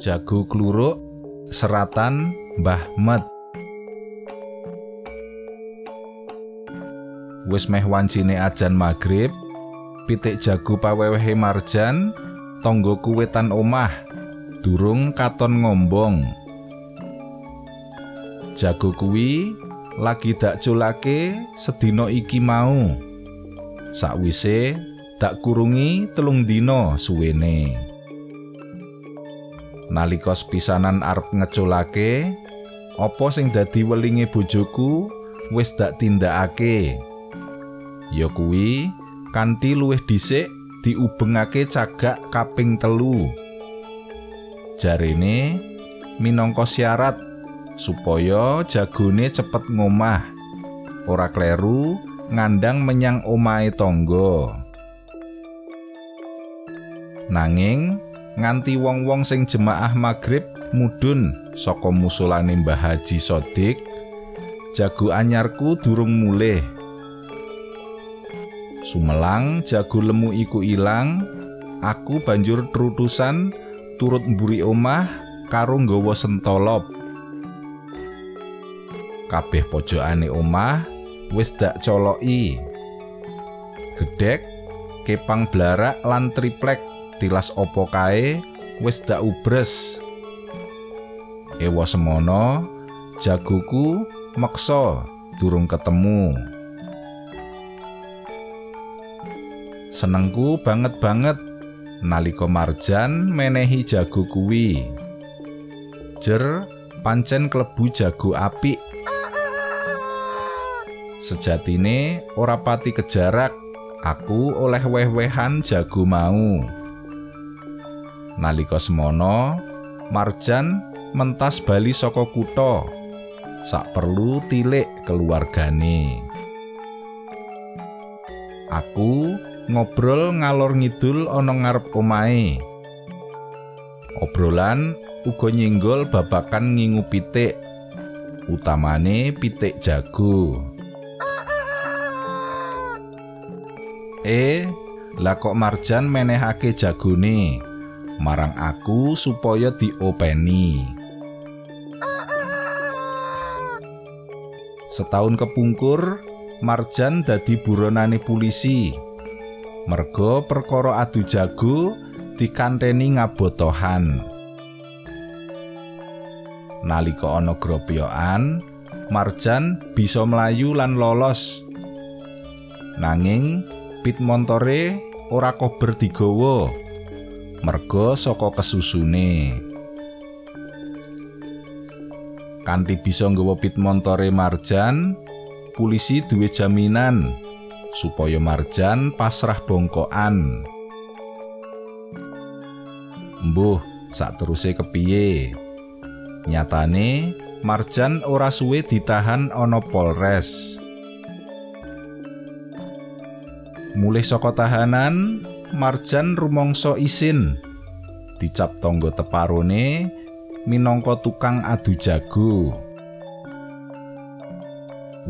Jago kluruk seratan Mbah Met Wis meh wancine ajan magrib, pitik jago pawewehe marjan tangga kuwetan omah durung katon ngombong. Jago kuwi lagi dak culake sedina iki mau. Sakwise dak kurungi telung dina suwene. Nalika pisanan arep ngeculake, apa sing dadi welinge bojoku wis dak tindakake. Ya kuwi kanthi luwih dhisik diubengake cagak kaping telu. Jarene minangka syarat supaya jagone cepet ngomah. Ora kleru ngandang menyang omahe tangga. Nanging nganti wong-wong sing jemaah magrib mudhun saka musolane Mbah Haji Sodik, jago anyarku durung mulih. Sumelang jago lemu iku ilang, aku banjur trutusan turut mburi omah karo nggawa sentolop. Kabeh pojokane omah wis dak coloki. Gedhek, kepang blarak lan triplek tilas opo kae wis dak ubres. Ewa semono, jagoku meksa durung ketemu. Senengku banget-banget nalika Marjan menehi jago kuwi. Jer pancen klebu jago apik. Sejatine ora pati kejarak, aku oleh weh-wehan jago mau. Nalika semono, Marjan mentas bali saka kutha. Sak perlu tilik keluargane. Aku ngobrol ngalor ngidul ana ngarep omahe. Obrolan uga nyinggol babakan ngingu pitik, utamane pitik jago. Eh, lah kok Marjan menehake jagone marang aku supaya diopeni. Setahun kepungkur, Marjan dadi buronane polisi. Merga perkara adu jago dikanteni ngabotohan. Nalika ana gropyokan, Marjan bisa mlayu lan lolos. Nanging pit montore ora kober digawa. Merga saka kesusune. Kanthi bisa nggawa pit montore Marjan, polisi duwe jaminan supaya Marjan pasrah bongkokan. Mbuh, sakteruse kepiye? Nyatane Marjan ora suwe ditahan ana Polres. Mulih saka tahanan, Marjan rumangsa isin dicap tangga teparone minangka tukang adu jago.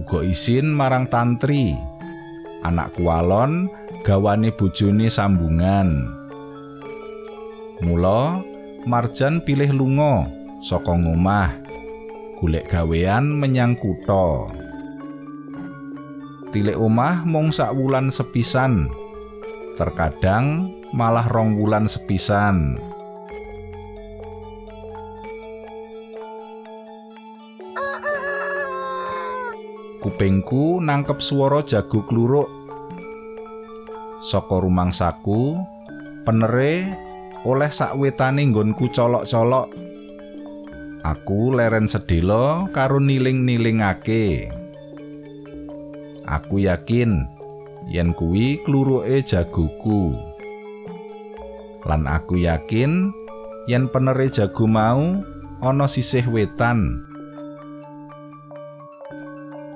Uga isin marang tantri. Anak kualon gawane bojone sambungan. Mula Marjan pilih lunga saka ngomah golek gawean menyang kutha. Tilik omah mung sak wulan sepisan. Terkadang malah rong wulan sepisan. Kupingku nangkep swara jago kluruk. Saka rumangsaku, penere oleh sakwetane nggonku colok-colok. Aku leren sedelo karo niling-nilingake. Aku yakin yen kuwi kluruke jagoku. Lan aku yakin yen penere jago mau ana sisih wetan.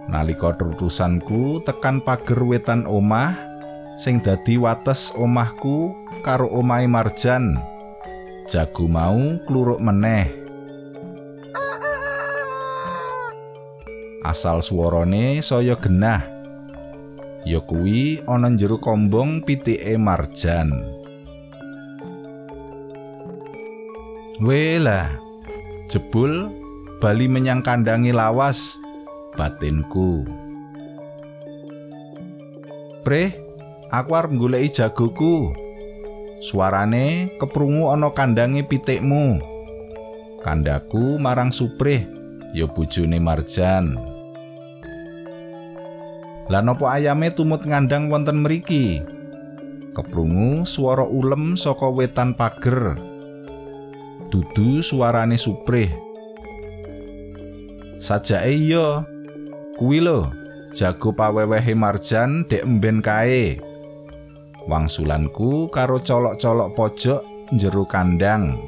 Nalika trutusanku tekan pager wetan omah sing dadi wates omahku karo omahe Marjan. Jago mau kluruk meneh. Asal swarane saya genah. Ya kuwi ana njero kombong pitike Marjan. Welah, jebul bali menyang kandangi lawas batinku. Pre, aku arep goleki jagoku. Suarane keprungu ana kandange pitikmu. Kandaku marang Suprih, ya bojone Marjan. Lah napa ayame tumut ngandang wonten mriki? Keprungu swara ulem saka wetan pager. Dudu suarane Suprih. Sajake iya. Kuwi lho, jago pawewehe Marjan dek emben kae. Wangsulanku karo colok-colok pojok jero kandang.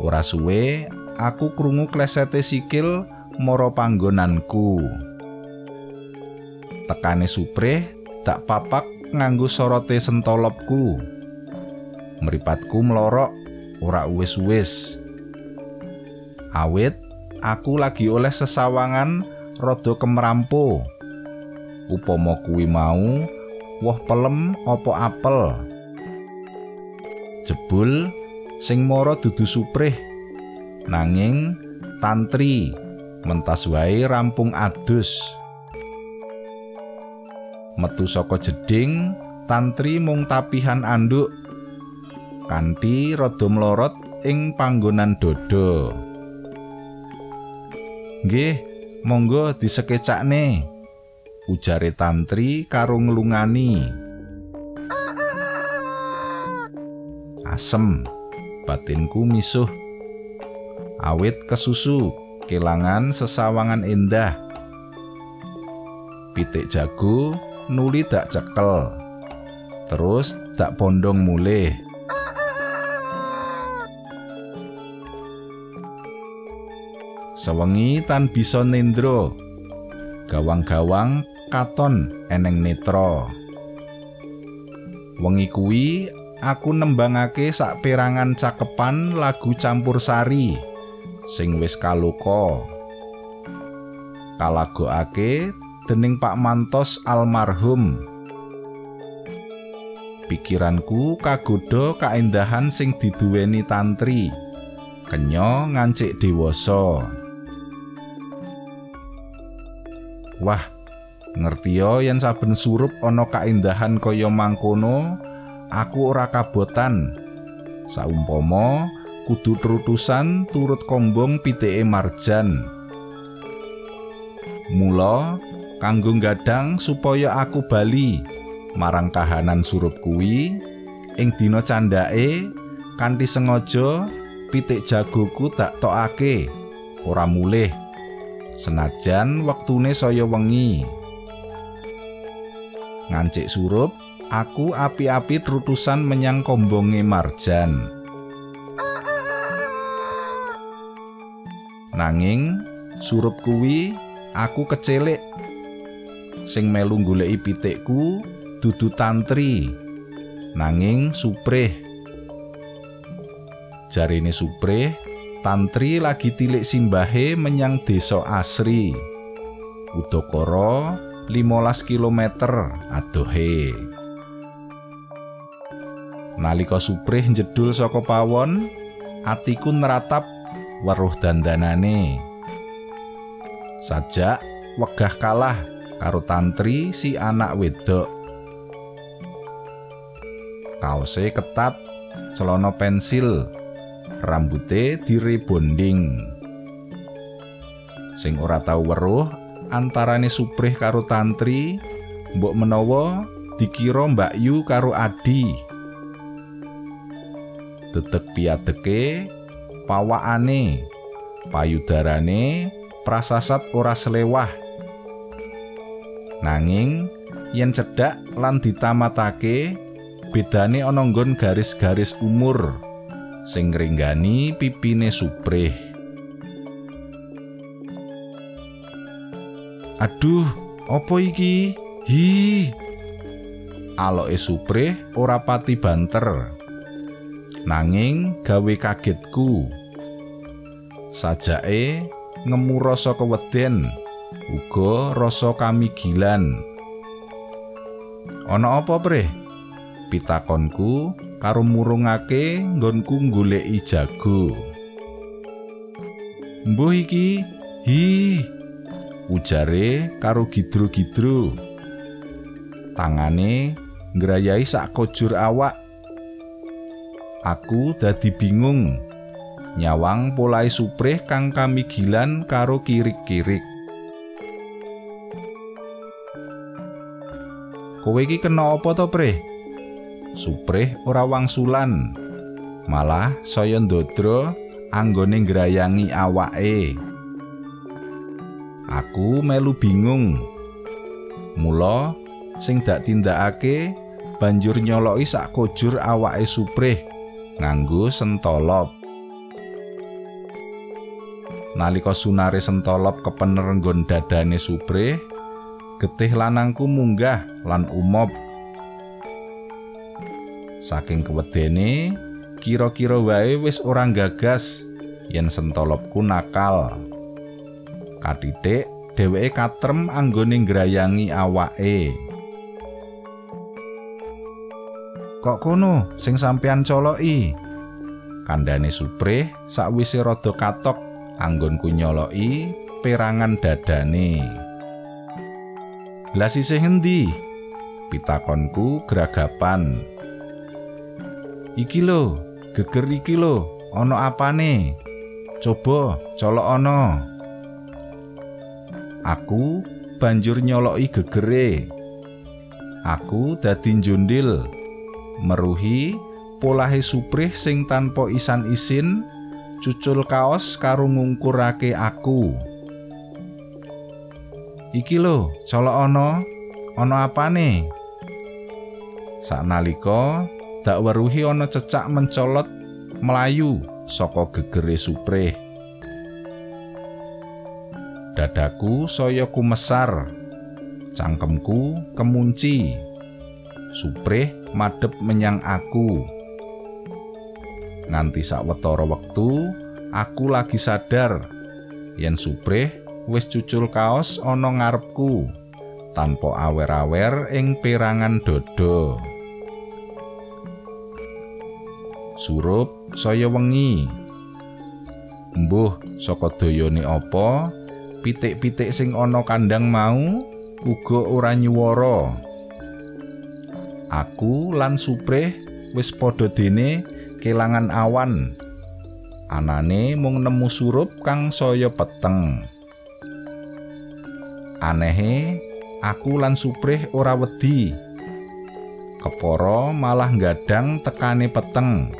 Ora suwe, aku krungu klesete sikil mara panggonanku. Tekane Suprih tak papak nganggo sorote sentolopku. Mripatku mlorok ora uwis-uwis. Awit aku lagi oleh sesawangan rada kemrampo. Upama kuwi mau woh pelem apa apel. Jebul sing mara dudu suprih nanging tantri mentas wae rampung adus. Metu saka jeding tantri mung tapihan anduk kanthi rada mlorot ing panggonan dodo. Nggih, monggo disekecakne. Ujare tantri karo nglungani. Asem, batinku misuh. Awit kesusu, kelangan sesawangan endah. Pitik jago nuli dak cekel. Terus dak pondong mulih. Sewengi tan bisa nendro. Gawang-gawang katon eneng netra. Wengi kuwi aku nembangake sakperangan cakepan lagu campursari sing wis kaluka. Kalagokake dening Pak Mantos almarhum. Pikiranku kagodha kaendahan sing diduweni tantri. Kenya ngancik dewasa. Wah, ngertiyo yen saben surup ana kaendahan kaya mangkono, aku ora kabotan. Saumpama kudu terutusan turut kombong pitike marjan. Mula kanggo gadang supaya aku bali. Marang kahanan surup kuwi ing dina candhake kanthi sengaja pitik jagoku tak tokake ora mulih. Senajan wektune saya wengi. Ngancik surup aku api-api terutusan menyang kombonge marjan. Nanging surup kuwi aku kecelik sing melu goleki pitikku dudu tantri nanging suprih jarine suprih tantri lagi tilik simbahe menyang desa asri udakara 15 km adohe. Nalika suprih jedul saka pawon atiku neratap weruh dandanane. Sajak wegah kalah karo tantri si anak wedok. Kaose ketat celana pensil rambute direbonding. Sing ora tau weruh antarane suprih karo tantri mbok menawa dikira Mbak Yu karo Adi. Tetek piadeke pawakane payudarane prasasat ora selewah nanging yen cedhak lan ditamatake bedane ana nggon garis-garis umur sing ngringgani pipine suprih. Aduh apa iki? Hi. Aloke suprih ora pati banter. Nanging gawe kagetku. Sajake ngemu rasa keweden uga rasa kamigilan ana apa pre pitakonku karo murungake nggonku goleki jago. Mbuh iki, hi. Ujare karo gidro-gidro. Tangane ngrayai sak kojur awak. Aku dadi bingung. Nyawang polai suprih kang kamigilan karo kirik-kirik. Kowe iki kena apa to, Pre? Suprih ora wangsulan. Malah saya ndodro anggone ngrayangi awake. Aku melu bingung. Mula sing dak tindakake banjur nyoloki sak kojur awake Suprih nganggo sentolop. Nalika sunare sentolop kepener nggon dadane Suprih, getih lanangku munggah lan umop. Saking kewedene, kira-kira wae wis ora gagas yen sentolopku nakal. Katitik dheweke katrem anggone ngrayangi awake. Kok kono sing sampeyan coloki? Kandhane Suprih sakwise rada katok anggonku nyoloki perangan dadane. Lah sisih endi? Pitakonku geragapan. Iki lho, geger iki lho, ana apane? Coba colok ana. Aku banjur nyoloki gegere. Aku dadi njundil. Meruhi polahe suprih sing tanpa isan-isin cucul kaos karo ngungkurake aku. Iki lho, colok ana. Ana apane? Saknalika dak weruhi ana cecak mencolot melayu saka gegere suprih. Dadaku saya kumesar. Cangkemku kemunci. Suprih madhep menyang aku. Nganti sawetara wektu, aku lagi sadar yen Suprih wis cucul kaos ana ngarepku tanpa awer-awer ing perangan dodo. Surup saya wengi. Mbuh saka dayane apa, pitik-pitik sing ana kandang mau uga ora nyuwara. Aku lan Suprih wis padha dene kelangan awan. Anane mung nemu surup kang saya peteng. Anehe, aku lan Suprih ora wedi. Kepara malah nggadang tekane peteng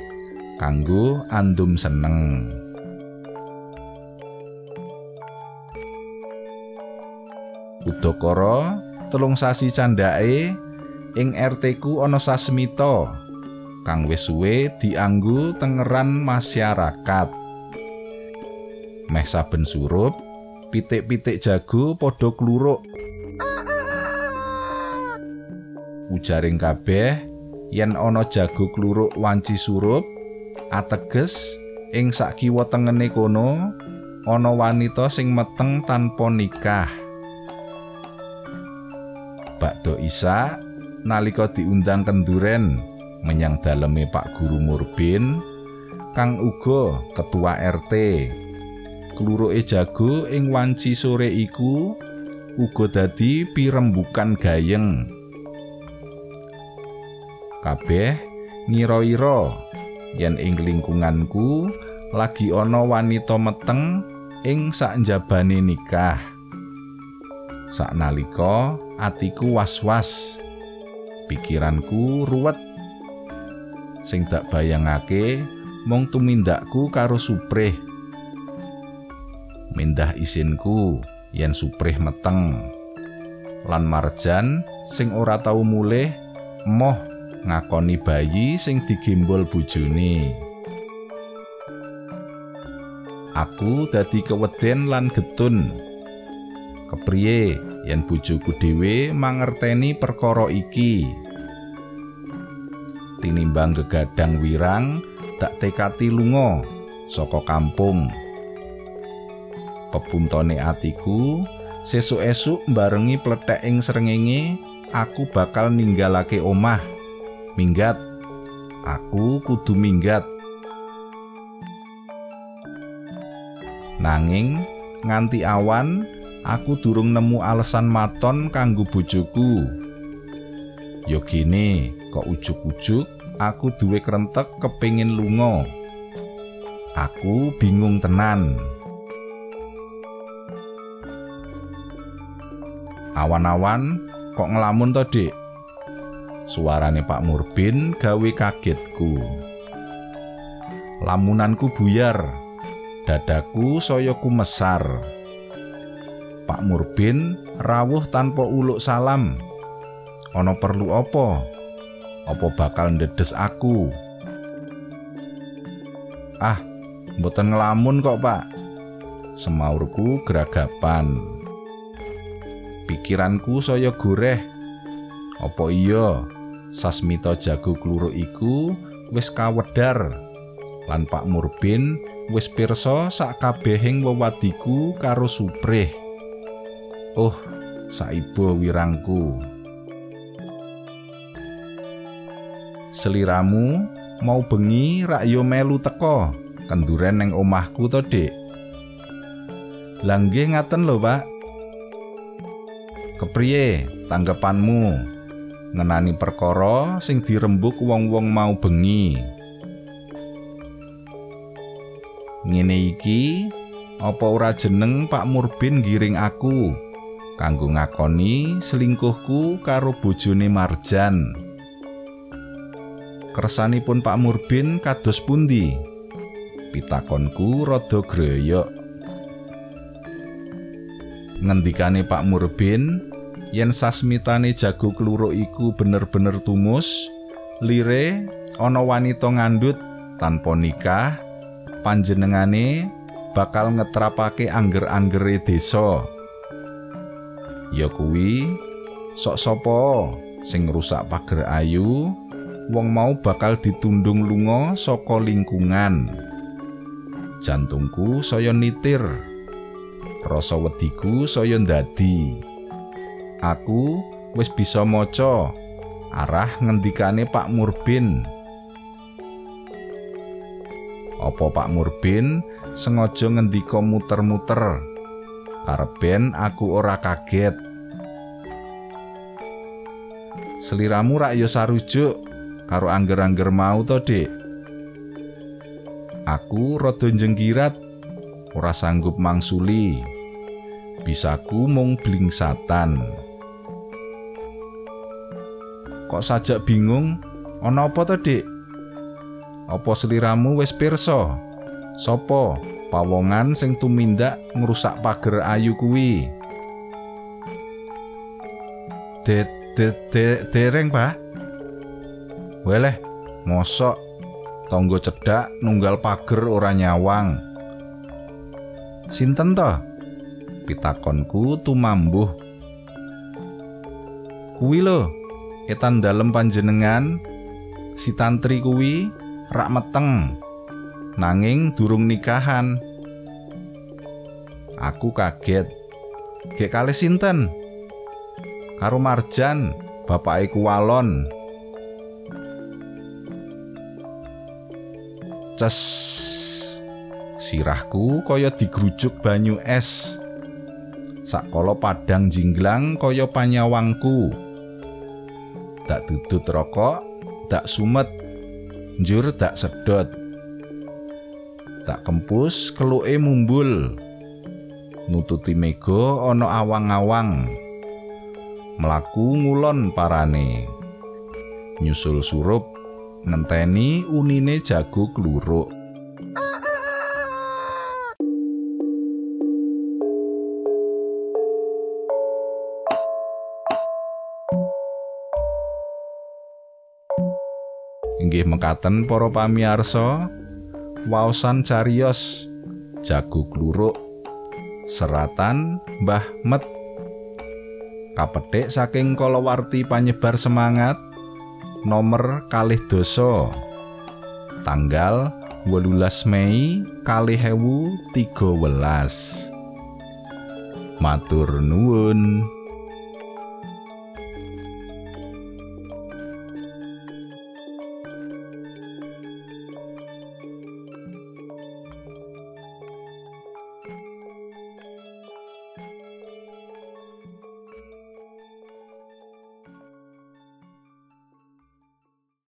kanggo andum seneng. Udakara telung sasi candhake ing RT ku ana sasmita kang wis suwe dianggo tengeran masyarakat. Meh saben surup, pitik-pitik jago padha kluruk. Ujaring kabeh, yen ana jago kluruk wanci surup, ateges ing sak kiwa tengene kono ana wanita sing meteng tanpa nikah. Bakdo Isa nalika diundang kenduren menyang daleme Pak Guru Murbin kang uga ketua RT. Kluruke jago ing wanci sore iku uga dadi pirembukan gayeng. Kabeh ngira-ira yen ing lingkunganku lagi ana wanita meteng ing sakjabane nikah. Saknalika atiku was-was. Pikiranku ruwet sing tak bayangake mung tumindakku karo suprih. Mindah isinku yen suprih meteng. Lan Marjan sing ora tau mulih moh ngakoni bayi sing digembol bojone. Aku dadi keweden lan getun. Kepriye yen bojoku dhewe mangerteni perkara iki? tinimbang gegadang wirang dak tekati lunga saka kampung pepuntone atiku sesuk-esuk barengi plethek ing srengenge aku bakal ninggalake omah minggat aku kudu minggat. Nanging nganti awan aku durung nemu alasan maton kanggo bojoku. Yo gini, kok ujuk-ujuk aku duwe krentek kepingin lunga. Aku bingung tenan. Awan-awan kok ngelamun to, Dik? Suarane Pak Murbin gawe kagetku. Lamunanku buyar. Dadaku saya kumesar. Pak Murbin rawuh tanpa uluk salam. Ana perlu apa? Apa bakal ndedes aku? Ah, mboten ngelamun kok, Pak. Semaurku geragapan. Pikiranku saya goreh. Apa iya Sasmita Jago Kluruk iku wis kawedar? lan Pak Murbin wis pirsa sak kabehing wewadiku karo Suprih. Oh, saibo wirangku. Seliramu mau bengi rak yo melu teko kenduren ning omahku to, Dik. Langgih ngaten lho, Pak. Kepriye tanggapanmu? Ngenani perkara sing dirembuk wong-wong mau bengi? ngene iki apa ora jeneng Pak Murbin giring aku kanggo ngakoni selingkuhku karo bojone Marjan? Kersanipun Pak Murbin kados pundi? Pitakonku rada greyok. Ngendikane Pak Murbin yen sasmitane jago kluruk iku bener-bener tumus lire ana wanita ngandut tanpa nikah panjenengane bakal ngetrapake angger-anggere desa. Ya kuwi sok sapa sing rusak pager ayu, wong mau bakal ditundung lunga saka lingkungan. Jantungku saya nitir. Rasa wediku saya ndadi. Aku wis bisa maca arah ngendikane Pak Murbin. Apa Pak Murbin sengaja ngendika muter-muter? Karben aku ora kaget. Seliramu rak ya sarujuk karo angger-angger mau to, Dik. Aku rada jenggirat, ora sanggup mangsuli. Bisaku mung blingsatan. Kok sajak bingung, ana apa to, Dik? Apa seliramu wis pirsa? Sopo pawongan sing tumindak ngrusak pager ayu kuwi? De de de dereng, Pak. Weleh, mosok tonggo cedhak nunggal pager ora nyawang. Sinten to? Pitakonku tumambuh. Kuwi lho, etan dalem panjenengan si tantri kuwi rak meteng nanging durung nikahan. Aku kaget. Gek kali sinten? Karo marjan bapak iku walon ces. Sirahku kaya digrujuk banyu es. Sakala padang jinglang kaya panyawangku dak dudut rokok dak sumet njur tak sedot. Tak kempus keluke mumbul. Nututi mega ana awang-awang. Mlaku ngulon parane. Nyusul surup ngenteni unine jago kluruk inggih mekaten para pamiarsa waosan cariyos jago kluruk seratan Mbah Met. Kapethik saking kalawarti panyebar semangat nomor kalih doso tanggal 18 Mei kalih ewu tiga welas. Matur nuwun